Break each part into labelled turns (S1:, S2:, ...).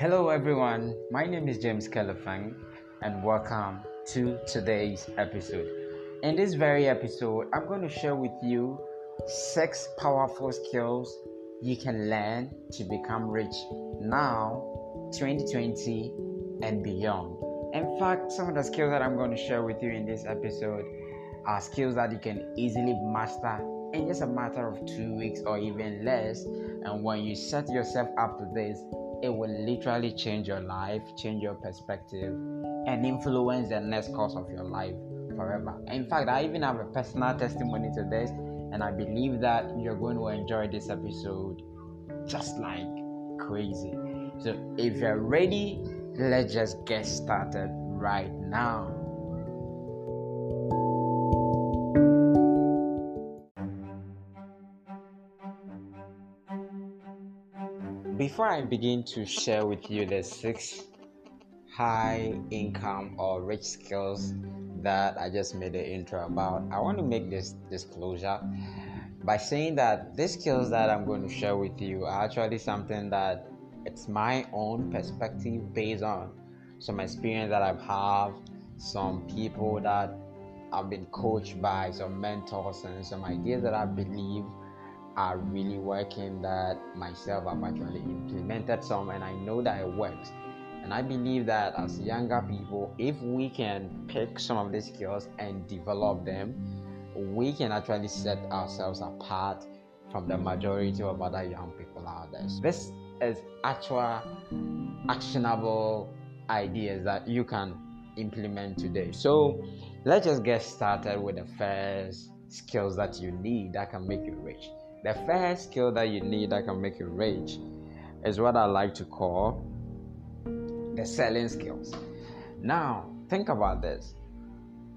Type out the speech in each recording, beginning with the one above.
S1: Hello, everyone. My name is James Kiliffin, and welcome to today's episode. In this very episode, I'm going to share with you six powerful skills you can learn to become rich now, 2020, and beyond. In fact, some of the skills that I'm going to share with you in this episode are skills that you can easily master in just a matter of two weeks or even less. And when you set yourself up to this, it will literally change your life, change your perspective, and influence the next course of your life forever. In fact, I even have a personal testimony to this, and I believe that you're going to enjoy this episode just like crazy. So, if you're ready, let's just get started right now. Before I begin to share with you the six high income or rich skills that I just made the intro about, I want to make this disclosure by saying that these skills that I'm going to share with you are actually something that it's my own perspective based on some experience that I've had, some people that I've been coached by, some mentors, and some ideas that I believe are really working that myself I've actually implemented some and I know that it works. And I believe that as younger people, if we can pick some of these skills and develop them, we can actually set ourselves apart from the majority of other young people out there. So this is actual actionable ideas that you can implement today. So let's just get started with the first skills that you need that can make you rich. The first skill that you need that can make you rich is what I like to call the selling skills. Now, think about this.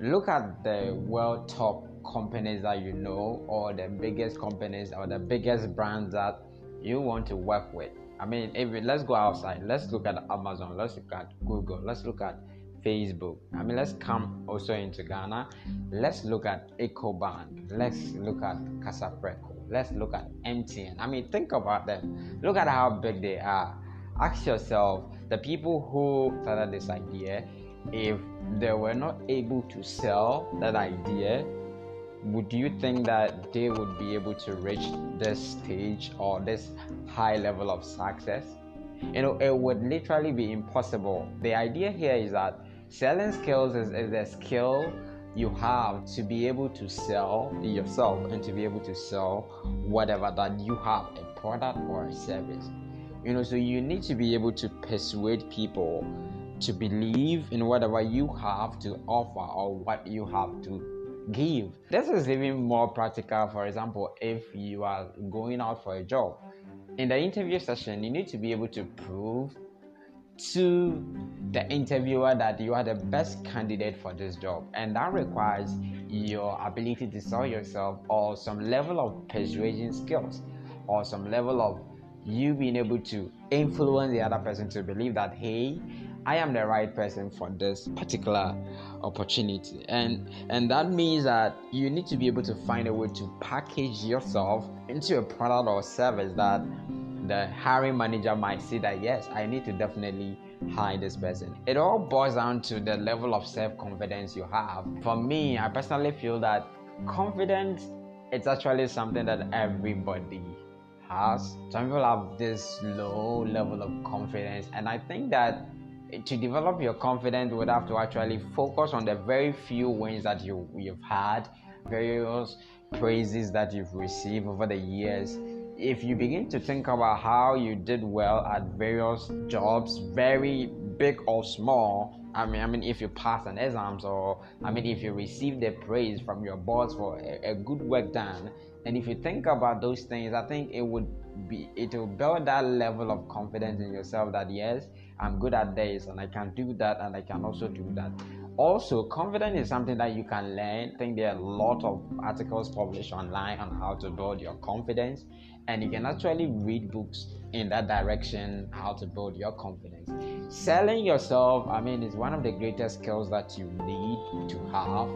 S1: Look at the world top companies that you know, or the biggest companies, or the biggest brands that you want to work with. I mean, if let's go outside, let's look at Amazon, let's look at Google, let's look at Facebook. I mean, let's come also into Ghana. Let's look at EcoBank. Let's look at Kasapreko let's look at MTN. I mean, think about them. Look at how big they are. Ask yourself the people who started this idea, if they were not able to sell that idea, would you think that they would be able to reach this stage or this high level of success? You know, it would literally be impossible. The idea here is that selling skills is, is a skill you have to be able to sell yourself and to be able to sell whatever that you have a product or a service. You know so you need to be able to persuade people to believe in whatever you have to offer or what you have to give. This is even more practical. For example if you are going out for a job in the interview session you need to be able to prove to the interviewer that you are the best candidate for this job. And that requires your ability to sell yourself or some level of persuasion skills or some level of you being able to influence the other person to believe that hey i am the right person for this particular opportunity. And and that means that you need to be able to find a way to package yourself into a product or service that the hiring manager might see that yes, I need to definitely hire this person. It all boils down to the level of self confidence you have. For me, I personally feel that confidence it's actually something that everybody has. Some people have this low level of confidence, and I think that to develop your confidence, you would have to actually focus on the very few wins that you you've had, various praises that you've received over the years if you begin to think about how you did well at various jobs, very big or small, I mean, I mean, if you pass an exams or I mean, if you receive the praise from your boss for a, a good work done, and if you think about those things, I think it would be it will build that level of confidence in yourself that yes, I'm good at this and I can do that and I can also do that. Also, confidence is something that you can learn. I think there are a lot of articles published online on how to build your confidence and you can actually read books in that direction how to build your confidence selling yourself i mean is one of the greatest skills that you need to have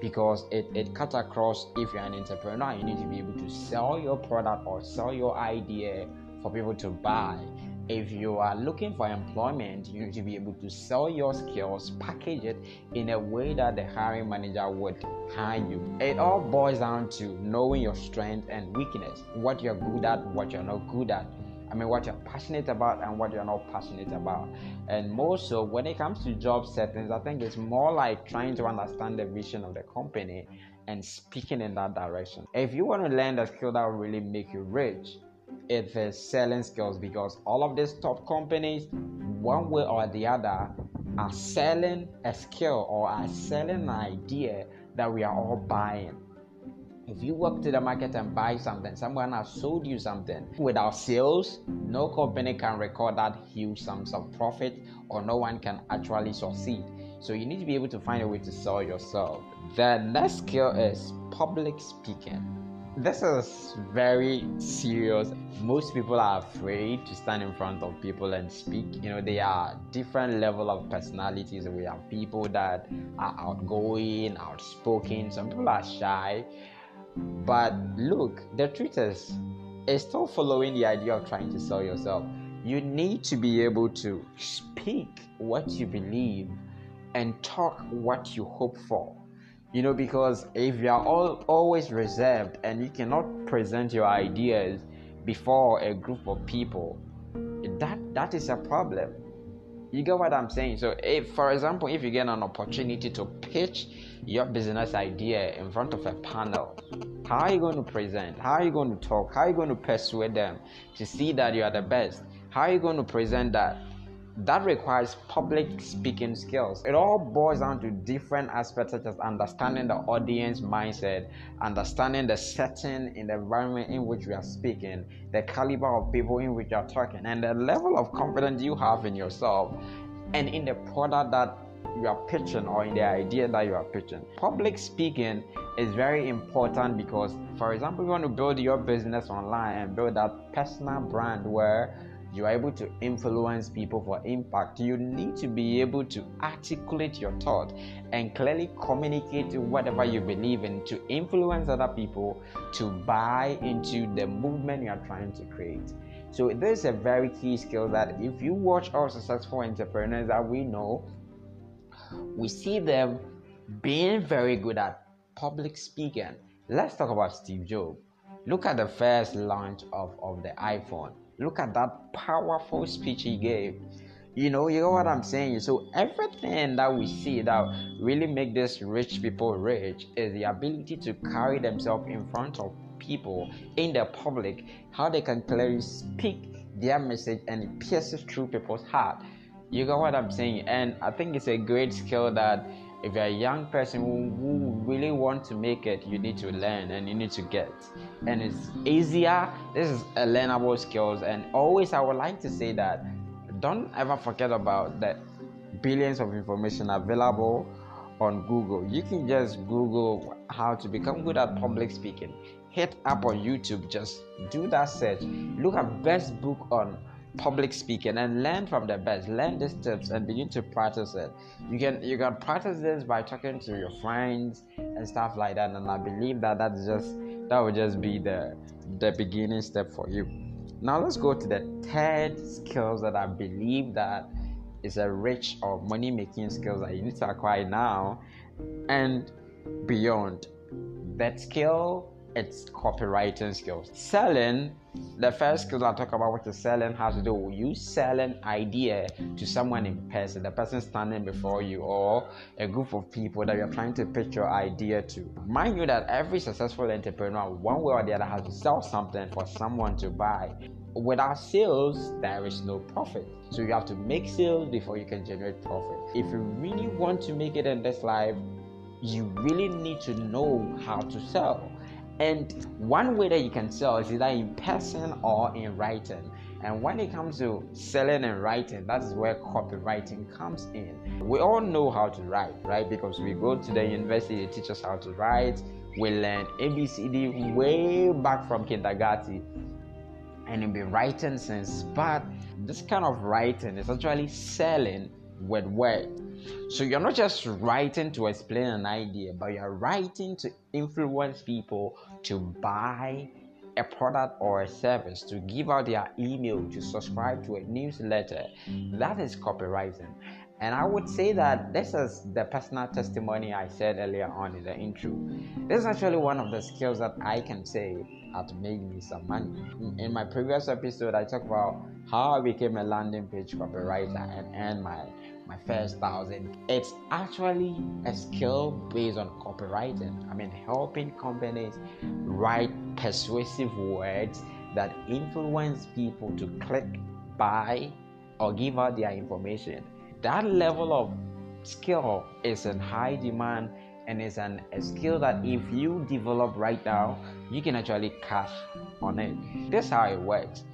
S1: because it, it cuts across if you're an entrepreneur you need to be able to sell your product or sell your idea for people to buy if you are looking for employment, you need to be able to sell your skills, package it in a way that the hiring manager would hire you. It all boils down to knowing your strength and weakness, what you're good at, what you're not good at. I mean, what you're passionate about and what you're not passionate about. And more so, when it comes to job settings, I think it's more like trying to understand the vision of the company and speaking in that direction. If you want to learn the skill that will really make you rich, it's the selling skills because all of these top companies, one way or the other, are selling a skill or are selling an idea that we are all buying. If you walk to the market and buy something, someone has sold you something. Without sales, no company can record that huge sums of profit or no one can actually succeed. So you need to be able to find a way to sell yourself. The next skill is public speaking. This is very serious. Most people are afraid to stand in front of people and speak. You know, they are different level of personalities. We have people that are outgoing, outspoken. Some people are shy but look, the truth is, it's still following the idea of trying to sell yourself. You need to be able to speak what you believe and talk what you hope for. You know, because if you are all, always reserved and you cannot present your ideas before a group of people, that that is a problem. You get what I'm saying? So, if, for example, if you get an opportunity to pitch your business idea in front of a panel, how are you going to present? How are you going to talk? How are you going to persuade them to see that you are the best? How are you going to present that? That requires public speaking skills. It all boils down to different aspects such as understanding the audience mindset, understanding the setting in the environment in which we are speaking, the caliber of people in which you are talking, and the level of confidence you have in yourself and in the product that you are pitching or in the idea that you are pitching. Public speaking is very important because, for example, you want to build your business online and build that personal brand where you are able to influence people for impact, you need to be able to articulate your thought and clearly communicate whatever you believe in to influence other people to buy into the movement you are trying to create. So, this is a very key skill that if you watch our successful entrepreneurs that we know, we see them being very good at public speaking. Let's talk about Steve Jobs. Look at the first launch of, of the iPhone Look at that powerful speech he gave. You know, you know what I'm saying? So everything that we see that really make these rich people rich is the ability to carry themselves in front of people in the public, how they can clearly speak their message and it pierces through people's heart. You got what I'm saying? And I think it's a great skill that if you're a young person who, who, really want to make it you need to learn and you need to get. And it's easier this is a learnable skills. And always i would like to say that don't ever forget about the billions of information available on google. You can just google how to become good at public speaking. Hit up on youtube just do that search. Look at best book on public speaking and learn from the best learn these tips and begin to practice it. You can you can practice this by talking to your friends and stuff like that and i believe that that's just that would just be the the beginning step for you. Now let's go to the third skills that i believe that is a rich or money making skills that you need to acquire now and beyond. That skill it's copywriting skills. Selling, the first skill I talk about, which is selling, has to do with you selling idea to someone in person, the person standing before you, or a group of people that you're trying to pitch your idea to. Mind you that every successful entrepreneur, one way or the other, has to sell something for someone to buy. Without sales, there is no profit. So you have to make sales before you can generate profit. If you really want to make it in this life, you really need to know how to sell and one way that you can sell is either in person or in writing. And when it comes to selling and writing, that is where copywriting comes in. We all know how to write, right? Because we go to the university, they teach us how to write. We learn ABCD way back from kindergarten. And we've been writing since. But this kind of writing is actually selling with words. So you're not just writing to explain an idea, but you're writing to influence people to buy a product or a service, to give out their email, to subscribe to a newsletter, that is copywriting. And I would say that this is the personal testimony I said earlier on in the intro. This is actually one of the skills that I can say had made me some money. In my previous episode, I talked about how I became a landing page copywriter and earned my my first thousand. It's actually a skill based on copywriting. I mean, helping companies write persuasive words that influence people to click, buy, or give out their information that level of skill is in high demand and it's an, a skill that if you develop right now, you can actually cash on it. This is how it works.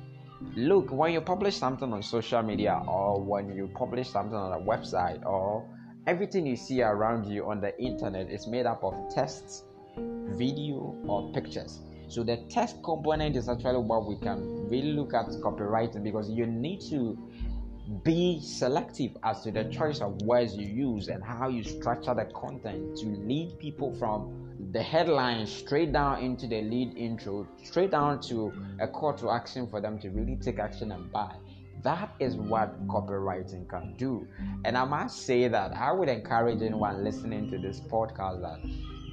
S1: Look, when you publish something on social media or when you publish something on a website or everything you see around you on the internet is made up of text, video, or pictures. So the text component is actually what we can really look at copywriting because you need to be selective as to the choice of words you use and how you structure the content to lead people from the headline straight down into the lead intro, straight down to a call to action for them to really take action and buy. That is what copywriting can do. And I must say that I would encourage anyone listening to this podcast that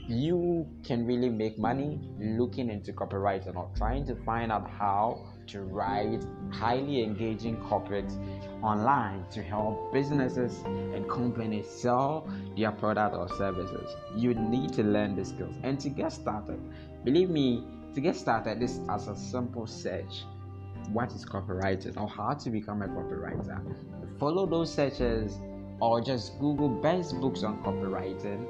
S1: you can really make money looking into copywriting or trying to find out how to write highly engaging corporates online to help businesses and companies sell their product or services. You need to learn the skills. And to get started, believe me, to get started, this as a simple search. What is copywriting or how to become a copywriter? Follow those searches or just Google best books on copywriting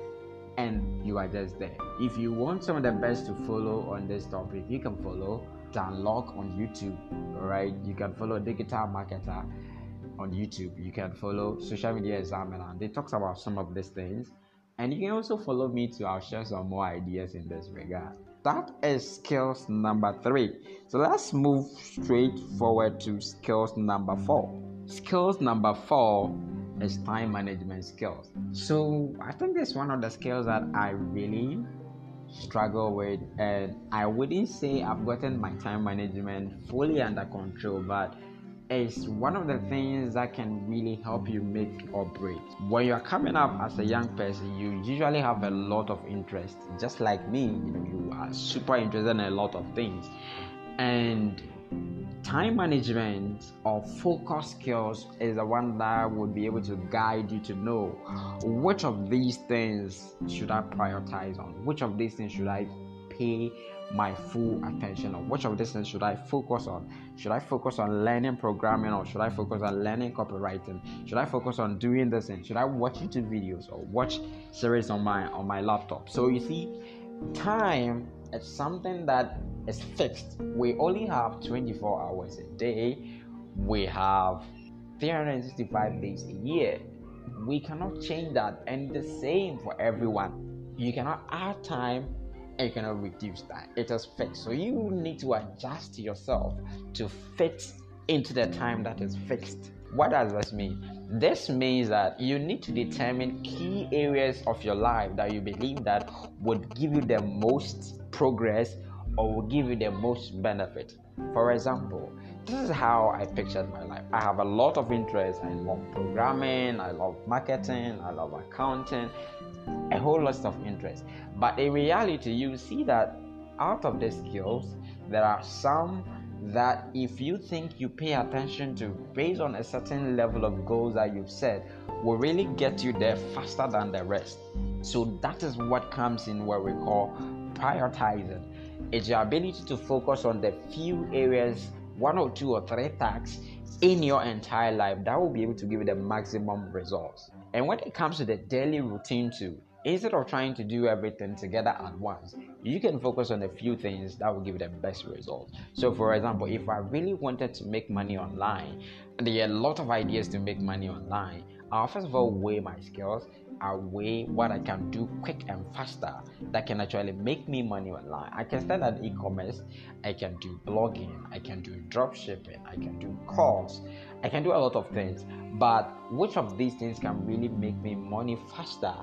S1: and you are just there. If you want some of the best to follow on this topic, you can follow Dan Lok on YouTube. Alright, you can follow Digital Marketer on YouTube. You can follow Social Media Examiner. and They talk about some of these things. And you can also follow me to I'll share some more ideas in this regard. That is skills number three. So let's move straight forward to skills number four. Skills number four is time management skills. So I think that's one of the skills that I really struggle with and I wouldn't say I've gotten my time management fully under control, but it's one of the things that can really help you make or break. When you're coming up as a young person, you usually have a lot of interest. Just like me, you know, you are super interested in a lot of things. And time management or focus skills is the one that would be able to guide you to know which of these things should I prioritize on, which of these things should I pay my full attention on, which of these things should I focus on. Should I focus on learning programming or should I focus on learning copywriting? Should I focus on doing this and should I watch YouTube videos or watch series on my on my laptop? So you see, time is something that is fixed. We only have 24 hours a day. We have 365 days a year. We cannot change that, and the same for everyone. You cannot add time and you cannot reduce that. It is fixed. So you need to adjust yourself to fit into the time that is fixed. What does this mean? This means that you need to determine key areas of your life that you believe that would give you the most progress or will give you the most benefit. For example, this is how I pictured my life. I have a lot of interest. I love programming, I love marketing, I love accounting, a whole lot of interest. But in reality, you see that out of the skills, there are some that if you think you pay attention to based on a certain level of goals that you've set will really get you there faster than the rest. So that is what comes in what we call prioritizing. It's your ability to focus on the few areas, one or two or three tasks in your entire life that will be able to give you the maximum results. And when it comes to the daily routine too, instead of trying to do everything together at once, you can focus on a few things that will give you the best results. So, for example, if I really wanted to make money online, there are a lot of ideas to make money online. I'll first of all weigh my skills away what I can do quick and faster that can actually make me money online. I can start at e-commerce, I can do blogging, I can do drop shipping, I can do calls, I can do a lot of things, but which of these things can really make me money faster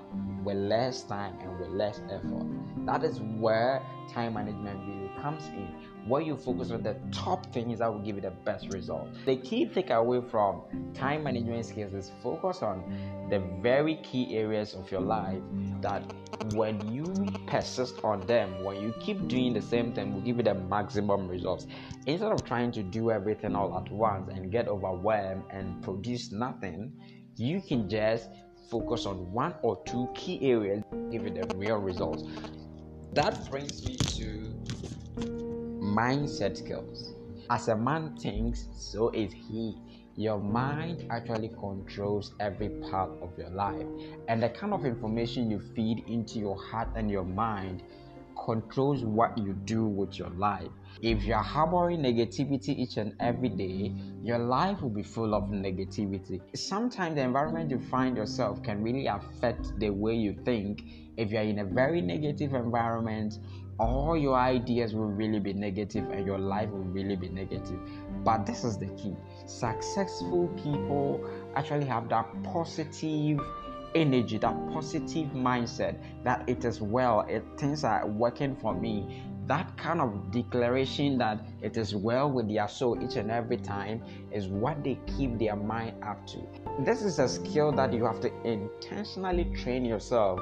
S1: with less time and with less effort? That is where time management really comes in. Where you focus on the top things that will give you the best result. The key takeaway from time management skills is focus on the very key areas of your life that when you persist on them, when you keep doing the same thing, will give you the maximum results. Instead of trying to do everything all at once and get overwhelmed and produce nothing, you can just focus on one or two key areas, give you the real results. That brings me to mindset skills. As a man thinks, so is he. Your mind actually controls every part of your life, and the kind of information you feed into your heart and your mind controls what you do with your life. If you're harboring negativity each and every day, your life will be full of negativity. Sometimes the environment you find yourself can really affect the way you think. If you're in a very negative environment, all your ideas will really be negative and your life will really be negative. But this is the key successful people actually have that positive energy, that positive mindset that it is well, it, things are working for me. That kind of declaration that it is well with their soul each and every time is what they keep their mind up to. This is a skill that you have to intentionally train yourself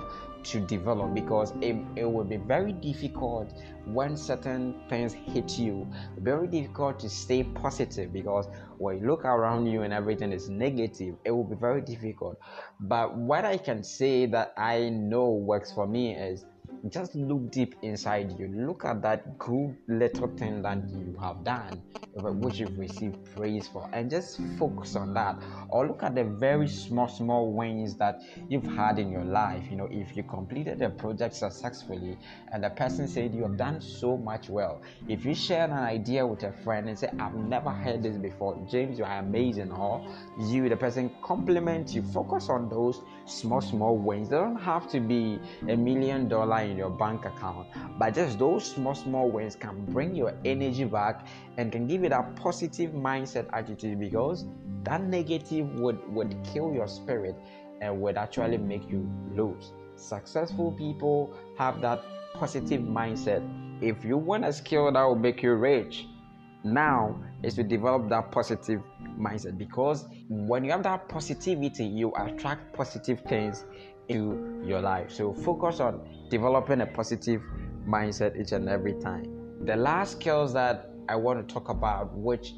S1: to develop because it, it will be very difficult when certain things hit you. Very difficult to stay positive because when you look around you and everything is negative it will be very difficult. But what i can say that i know works for me is just look deep inside you. Look at that good little thing that you have done, which you've received praise for, and just focus on that. Or look at the very small, small wins that you've had in your life. You know, if you completed a project successfully and the person said you have done so much well, if you share an idea with a friend and say, I've never heard this before, James, you are amazing, or you, the person compliment you, focus on those small, small wins. They don't have to be a million dollar your bank account, but just those small, small wins can bring your energy back and can give you that positive mindset attitude because that negative would, would kill your spirit and would actually make you lose. Successful people have that positive mindset. If you want a skill that will make you rich, now is to develop that positive mindset because when you have that positivity, you attract positive things into your life. So focus on developing a positive mindset each and every time. The last skills that I want to talk about, which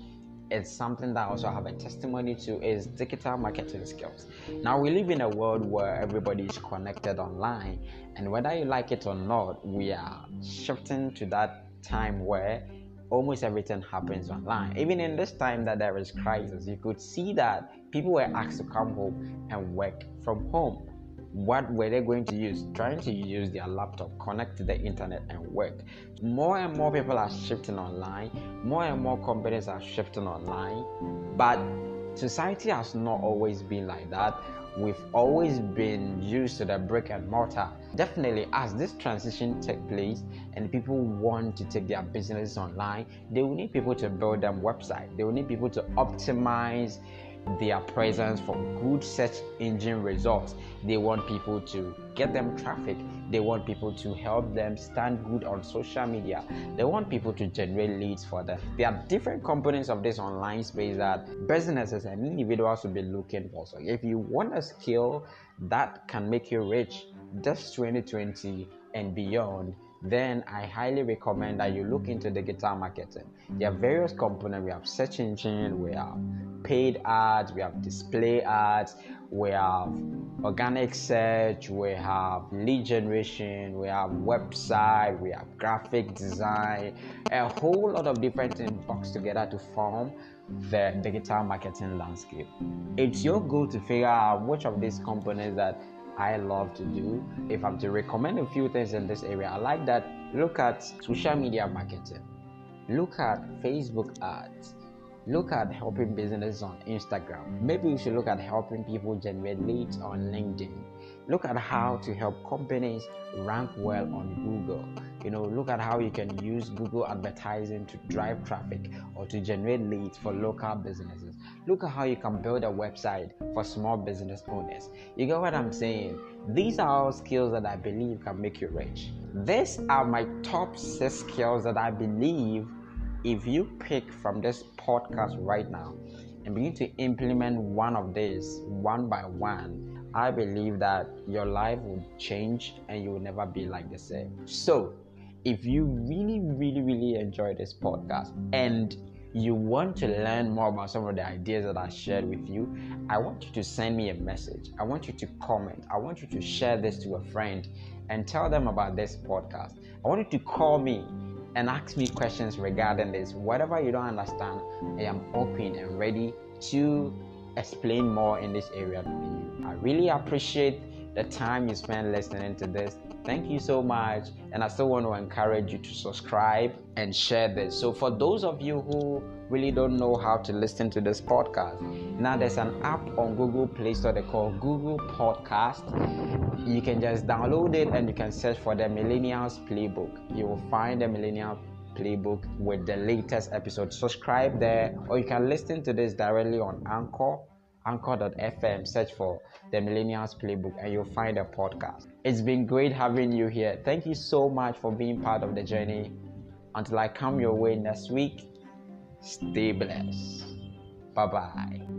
S1: is something that I also have a testimony to, is digital marketing skills. Now, we live in a world where everybody is connected online, and whether you like it or not, we are shifting to that time where almost everything happens online. Even in this time that there is crisis, you could see that people were asked to come home and work from home. What were they going to use? Trying to use their laptop, connect to the internet, and work. More and more people are shifting online. More and more companies are shifting online. But society has not always been like that we've always been used to the brick and mortar. Definitely, as this transition takes place and people want to take their businesses online, they will need people to build them website. They will need people to optimize their presence for good search engine results. They want people to get them traffic. They want people to help them stand good on social media. They want people to generate leads for them. There are different components of this online space that businesses and individuals will be looking for. So if you want a skill that can make you rich this 2020 and beyond, then I highly recommend that you look into digital marketing. There are various components. We have search engine, we have paid ads, we have display ads, we have organic search, we have lead generation, we have website, we have graphic design, a whole lot of different things boxed together to form the digital marketing landscape. It's your goal to figure out which of these components that I love to do. If I'm to recommend a few things in this area, I like that. Look at social media marketing, look at Facebook ads, look at helping businesses on Instagram. Maybe you should look at helping people generate leads on LinkedIn. Look at how to help companies rank well on Google. You know, look at how you can use Google advertising to drive traffic or to generate leads for local businesses. Look at how you can build a website for small business owners. You get what I'm saying? These are all skills that I believe can make you rich. These are my top six skills that I believe if you pick from this podcast right now and begin to implement one of these one by one, I believe that your life will change and you will never be like the same. So, if you really, really, really enjoy this podcast and you want to learn more about some of the ideas that I shared with you, I want you to send me a message. I want you to comment. I want you to share this to a friend and tell them about this podcast. I want you to call me and ask me questions regarding this. Whatever you don't understand, I am open and ready to explain more in this area to you. I really appreciate the time you spend listening to this. Thank you so much. And I still want to encourage you to subscribe and share this. So, for those of you who really don't know how to listen to this podcast, now there's an app on Google Play Store they call Google Podcast. You can just download it and you can search for the Millennials Playbook. You will find the Millennial Playbook with the latest episode. Subscribe there, or you can listen to this directly on Anchor anchor.fm, search for the Millennials Playbook, and you'll find a podcast. It's been great having you here. Thank you so much for being part of the journey. Until I come your way next week, stay blessed. Bye bye.